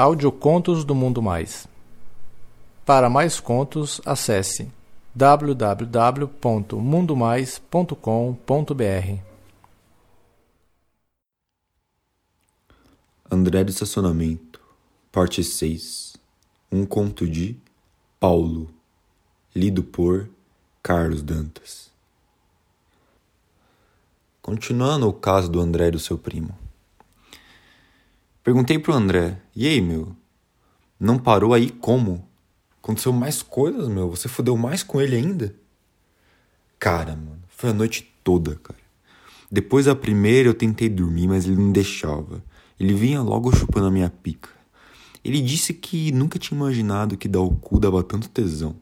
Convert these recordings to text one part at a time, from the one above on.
Audiocontos do Mundo Mais. Para mais contos, acesse www.mundomais.com.br. André do Estacionamento, Parte 6 Um conto de Paulo, lido por Carlos Dantas. Continuando o caso do André e do seu primo. Perguntei pro André, e aí, meu? Não parou aí como? Aconteceu mais coisas, meu? Você fudeu mais com ele ainda? Cara, mano, foi a noite toda, cara. Depois da primeira eu tentei dormir, mas ele não deixava. Ele vinha logo chupando a minha pica. Ele disse que nunca tinha imaginado que dar o cu dava tanto tesão.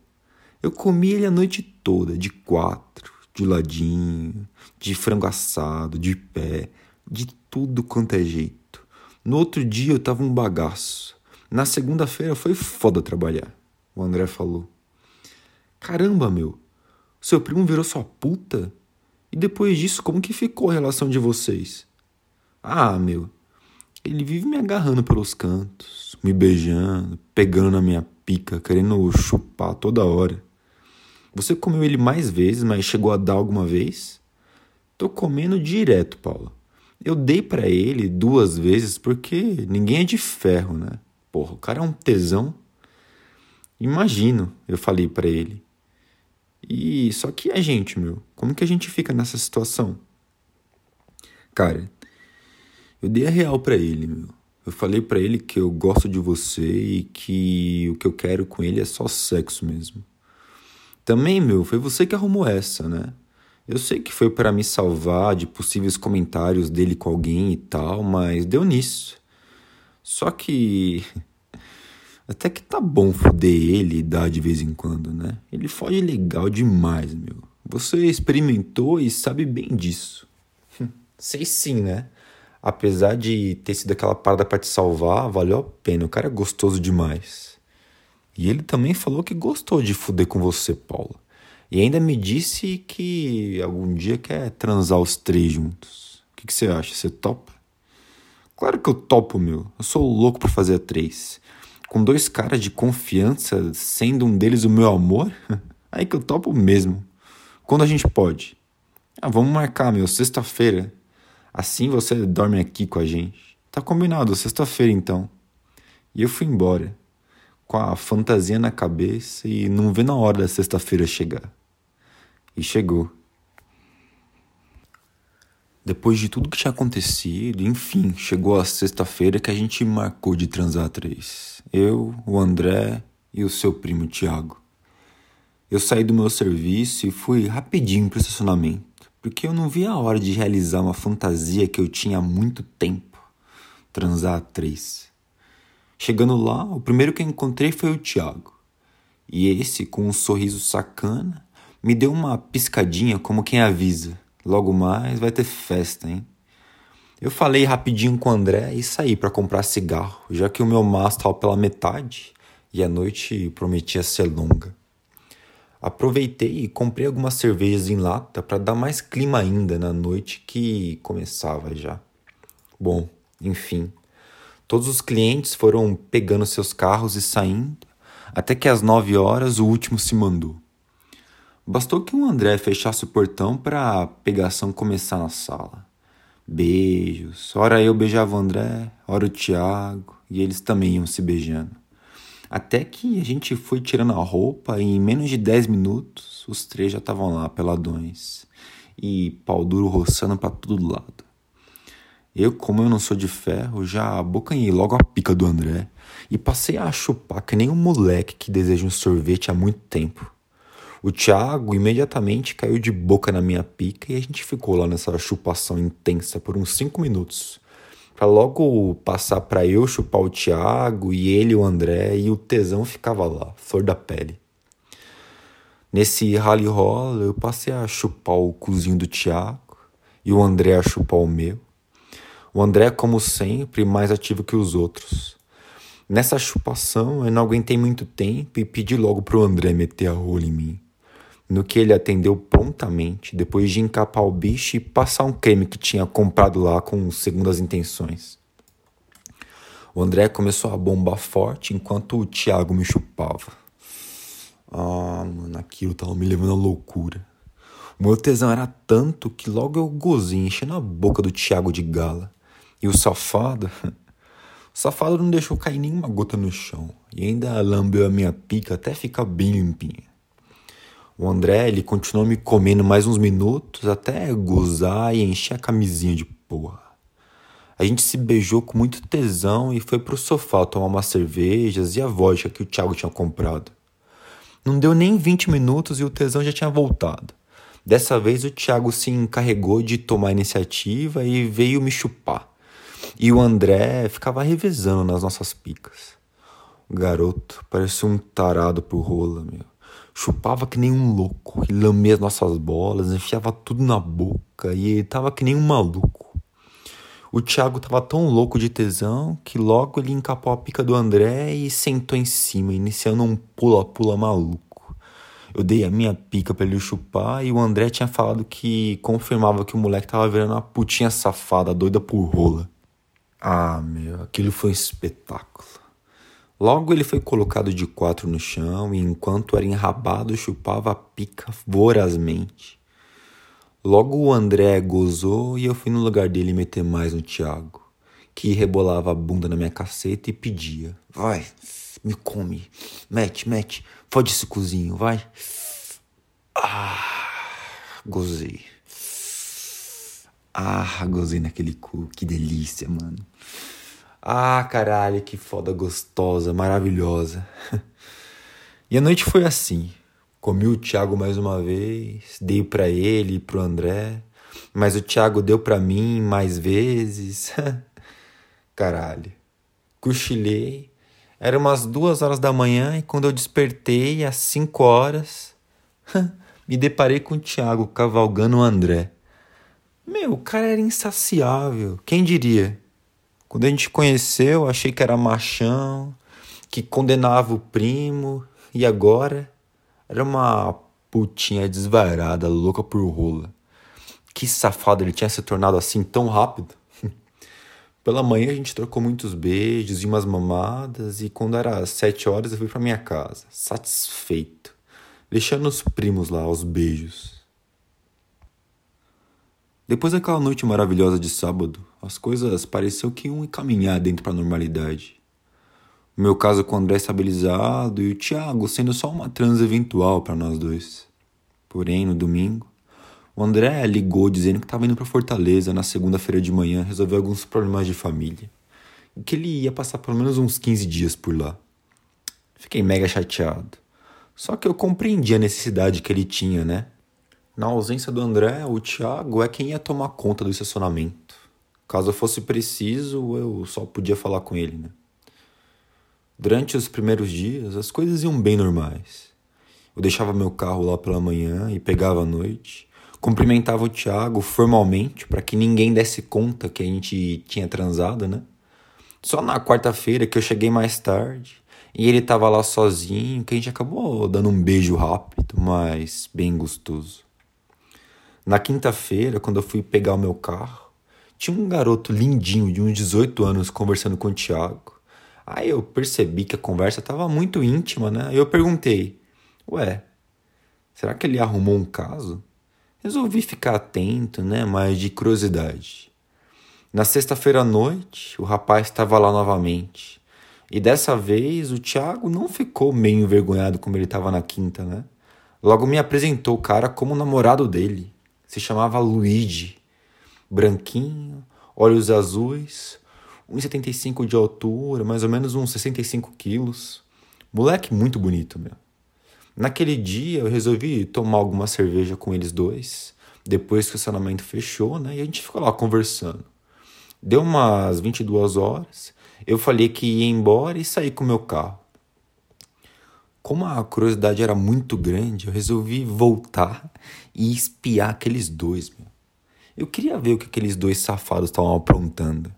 Eu comi ele a noite toda, de quatro, de ladinho, de frango assado, de pé, de tudo quanto é jeito. No outro dia eu tava um bagaço. Na segunda-feira foi foda trabalhar. O André falou. Caramba, meu. Seu primo virou sua puta? E depois disso, como que ficou a relação de vocês? Ah, meu. Ele vive me agarrando pelos cantos, me beijando, pegando na minha pica, querendo chupar toda hora. Você comeu ele mais vezes, mas chegou a dar alguma vez? Tô comendo direto, Paula. Eu dei para ele duas vezes porque ninguém é de ferro, né? Porra, o cara é um tesão. Imagino, eu falei para ele. E só que a gente, meu, como que a gente fica nessa situação? Cara, eu dei a real para ele, meu. Eu falei para ele que eu gosto de você e que o que eu quero com ele é só sexo mesmo. Também, meu, foi você que arrumou essa, né? Eu sei que foi para me salvar de possíveis comentários dele com alguém e tal, mas deu nisso. Só que. Até que tá bom foder ele e dar de vez em quando, né? Ele foge legal demais, meu. Você experimentou e sabe bem disso. sei sim, né? Apesar de ter sido aquela parada para te salvar, valeu a pena. O cara é gostoso demais. E ele também falou que gostou de fuder com você, Paula. E ainda me disse que algum dia quer transar os três juntos. O que, que você acha? Você topa? Claro que eu topo, meu. Eu sou louco por fazer a três. Com dois caras de confiança, sendo um deles o meu amor, aí que eu topo mesmo. Quando a gente pode? Ah, vamos marcar, meu, sexta-feira. Assim você dorme aqui com a gente. Tá combinado, sexta-feira então. E eu fui embora, com a fantasia na cabeça e não vendo a hora da sexta-feira chegar. E chegou. Depois de tudo que tinha acontecido, enfim, chegou a sexta-feira que a gente marcou de transar três. Eu, o André e o seu primo Tiago. Eu saí do meu serviço e fui rapidinho pro estacionamento, porque eu não via a hora de realizar uma fantasia que eu tinha há muito tempo. Transar três. Chegando lá, o primeiro que encontrei foi o Tiago. E esse, com um sorriso sacana, me deu uma piscadinha como quem avisa. Logo mais vai ter festa, hein? Eu falei rapidinho com o André e saí para comprar cigarro, já que o meu maço estava pela metade e a noite prometia ser longa. Aproveitei e comprei algumas cervejas em lata para dar mais clima ainda na noite que começava já. Bom, enfim, todos os clientes foram pegando seus carros e saindo, até que às nove horas o último se mandou. Bastou que o André fechasse o portão para a pegação começar na sala. Beijos. Ora eu beijava o André, ora o Tiago, e eles também iam se beijando. Até que a gente foi tirando a roupa e em menos de 10 minutos os três já estavam lá, peladões. E pau duro roçando para todo lado. Eu, como eu não sou de ferro, já abocanhei logo a pica do André e passei a chupar que nem um moleque que deseja um sorvete há muito tempo. O Thiago imediatamente caiu de boca na minha pica e a gente ficou lá nessa chupação intensa por uns cinco minutos. Pra logo passar pra eu chupar o Thiago e ele o André e o tesão ficava lá, flor da pele. Nesse rally rola eu passei a chupar o cozinho do Thiago e o André a chupar o meu. O André, como sempre, mais ativo que os outros. Nessa chupação eu não aguentei muito tempo e pedi logo pro André meter a rola em mim no que ele atendeu prontamente, depois de encapar o bicho e passar um creme que tinha comprado lá com segundas intenções. O André começou a bombar forte enquanto o Thiago me chupava. Ah, mano, aquilo tava me levando à loucura. O meu tesão era tanto que logo eu gozei enchendo a boca do Thiago de gala. E o safado. O safado não deixou cair nenhuma gota no chão e ainda lambeu a minha pica até ficar bem limpinha. O André, ele continuou me comendo mais uns minutos até gozar e encher a camisinha de porra. A gente se beijou com muito tesão e foi pro sofá tomar umas cervejas e a vodka que o Thiago tinha comprado. Não deu nem 20 minutos e o tesão já tinha voltado. Dessa vez o Thiago se encarregou de tomar a iniciativa e veio me chupar. E o André ficava revezando nas nossas picas. O garoto parecia um tarado por rola, meu. Chupava que nem um louco e lamia as nossas bolas, enfiava tudo na boca e tava que nem um maluco. O Thiago tava tão louco de tesão que logo ele encapou a pica do André e sentou em cima, iniciando um pula-pula maluco. Eu dei a minha pica para ele chupar e o André tinha falado que confirmava que o moleque tava virando uma putinha safada, doida por rola. Ah, meu, aquilo foi um espetáculo. Logo ele foi colocado de quatro no chão e enquanto era enrabado chupava a pica vorazmente. Logo o André gozou e eu fui no lugar dele meter mais no Thiago, que rebolava a bunda na minha caceta e pedia: Vai, me come, mete, mete, fode esse cozinho, vai. Ah, gozei. Ah, gozei naquele cu, que delícia, mano. Ah, caralho, que foda gostosa, maravilhosa. e a noite foi assim. Comi o Thiago mais uma vez, dei para ele e pro André, mas o Thiago deu para mim mais vezes. Caralho. Cochilei. Era umas duas horas da manhã e quando eu despertei, às cinco horas, me deparei com o Thiago cavalgando o André. Meu, o cara era insaciável, quem diria? Quando a gente conheceu, achei que era machão, que condenava o primo, e agora era uma putinha desvairada, louca por rola. Que safado ele tinha se tornado assim tão rápido. Pela manhã a gente trocou muitos beijos e umas mamadas, e quando era sete horas eu fui para minha casa, satisfeito, deixando os primos lá aos beijos. Depois daquela noite maravilhosa de sábado, as coisas pareciam que iam encaminhar dentro para a normalidade. O meu caso com o André estabilizado e o Thiago sendo só uma trans eventual para nós dois. Porém, no domingo, o André ligou dizendo que estava indo para Fortaleza na segunda-feira de manhã resolver alguns problemas de família e que ele ia passar pelo menos uns 15 dias por lá. Fiquei mega chateado. Só que eu compreendi a necessidade que ele tinha, né? Na ausência do André, o Thiago é quem ia tomar conta do estacionamento. Caso fosse preciso, eu só podia falar com ele, né? Durante os primeiros dias, as coisas iam bem normais. Eu deixava meu carro lá pela manhã e pegava à noite. Cumprimentava o Thiago formalmente para que ninguém desse conta que a gente tinha transado, né? Só na quarta-feira que eu cheguei mais tarde e ele tava lá sozinho, que a gente acabou dando um beijo rápido, mas bem gostoso. Na quinta-feira, quando eu fui pegar o meu carro, tinha um garoto lindinho de uns 18 anos conversando com o Thiago. Aí eu percebi que a conversa estava muito íntima, né? Eu perguntei: Ué, será que ele arrumou um caso? Resolvi ficar atento, né? Mas de curiosidade. Na sexta-feira à noite, o rapaz estava lá novamente. E dessa vez o Thiago não ficou meio envergonhado como ele estava na quinta, né? Logo me apresentou o cara como o namorado dele. Se chamava Luigi. Branquinho, olhos azuis, 1,75 de altura, mais ou menos uns 65 quilos. Moleque muito bonito, meu. Naquele dia eu resolvi tomar alguma cerveja com eles dois, depois que o estacionamento fechou, né? E a gente ficou lá conversando. Deu umas 22 horas, eu falei que ia embora e saí com o meu carro. Como a curiosidade era muito grande, eu resolvi voltar e espiar aqueles dois, meu. Eu queria ver o que aqueles dois safados estavam aprontando.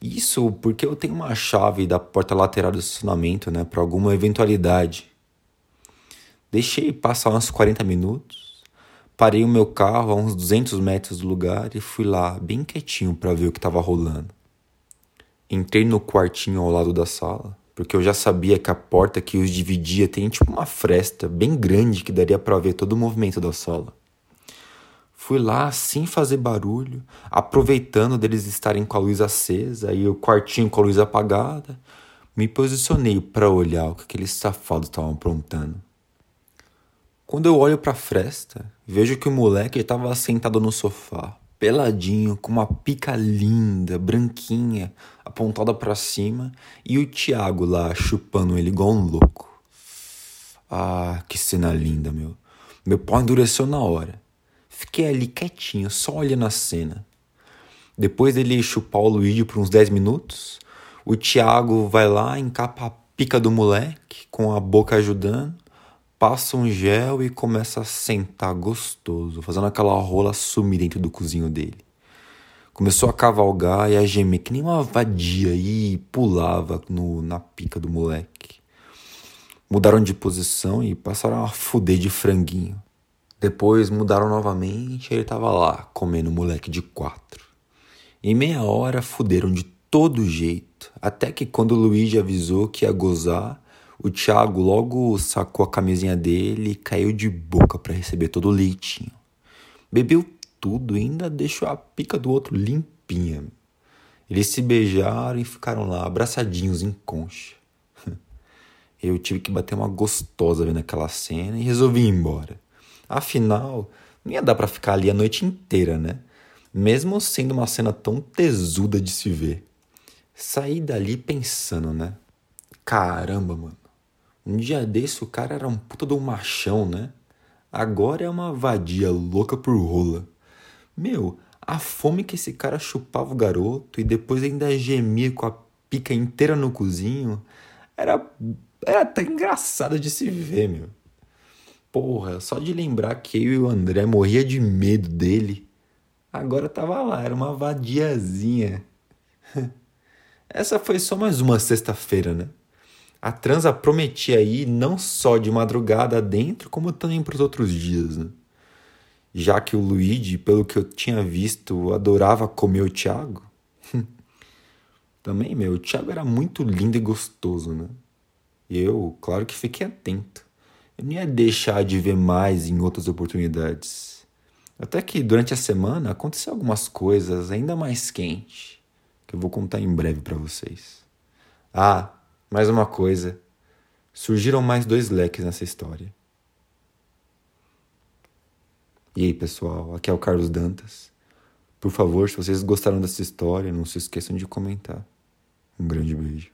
Isso porque eu tenho uma chave da porta lateral do estacionamento, né, para alguma eventualidade. Deixei passar uns 40 minutos, parei o meu carro a uns 200 metros do lugar e fui lá bem quietinho para ver o que estava rolando. Entrei no quartinho ao lado da sala, porque eu já sabia que a porta que os dividia tem tipo uma fresta bem grande que daria para ver todo o movimento da sala. Fui lá sem fazer barulho, aproveitando deles estarem com a luz acesa e o quartinho com a luz apagada. Me posicionei para olhar o que aqueles safados estavam aprontando. Quando eu olho para a fresta, vejo que o moleque estava sentado no sofá, peladinho, com uma pica linda, branquinha, apontada para cima, e o Tiago lá chupando ele igual um louco. Ah, que cena linda, meu. Meu pau endureceu na hora. Fiquei ali quietinho, só olhando a cena. Depois dele chupar o Luigi por uns 10 minutos, o Thiago vai lá, encapa a pica do moleque, com a boca ajudando, passa um gel e começa a sentar gostoso, fazendo aquela rola sumir dentro do cozinho dele. Começou a cavalgar e a gemer que nem uma vadia e pulava no, na pica do moleque. Mudaram de posição e passaram a fuder de franguinho. Depois mudaram novamente e ele tava lá, comendo moleque de quatro. Em meia hora fuderam de todo jeito, até que quando o Luigi avisou que ia gozar, o Thiago logo sacou a camisinha dele e caiu de boca para receber todo o leitinho. Bebeu tudo e ainda deixou a pica do outro limpinha. Eles se beijaram e ficaram lá abraçadinhos em concha. Eu tive que bater uma gostosa vendo aquela cena e resolvi ir embora. Afinal, não ia dar para ficar ali a noite inteira, né? Mesmo sendo uma cena tão tesuda de se ver. Saí dali pensando, né? Caramba, mano. Um dia desse o cara era um puta de um machão, né? Agora é uma vadia louca por rola. Meu, a fome que esse cara chupava o garoto e depois ainda gemia com a pica inteira no cozinho era, era até engraçado de se ver, meu. Porra, só de lembrar que eu e o André morria de medo dele. Agora tava lá, era uma vadiazinha. Essa foi só mais uma sexta-feira, né? A transa prometia ir não só de madrugada dentro, como também para os outros dias, né? Já que o Luigi, pelo que eu tinha visto, adorava comer o Thiago. também, meu, o Thiago era muito lindo e gostoso, né? E eu, claro que fiquei atento eu não ia deixar de ver mais em outras oportunidades. Até que durante a semana aconteceu algumas coisas ainda mais quentes que eu vou contar em breve para vocês. Ah, mais uma coisa. Surgiram mais dois leques nessa história. E aí, pessoal, aqui é o Carlos Dantas. Por favor, se vocês gostaram dessa história, não se esqueçam de comentar. Um grande beijo.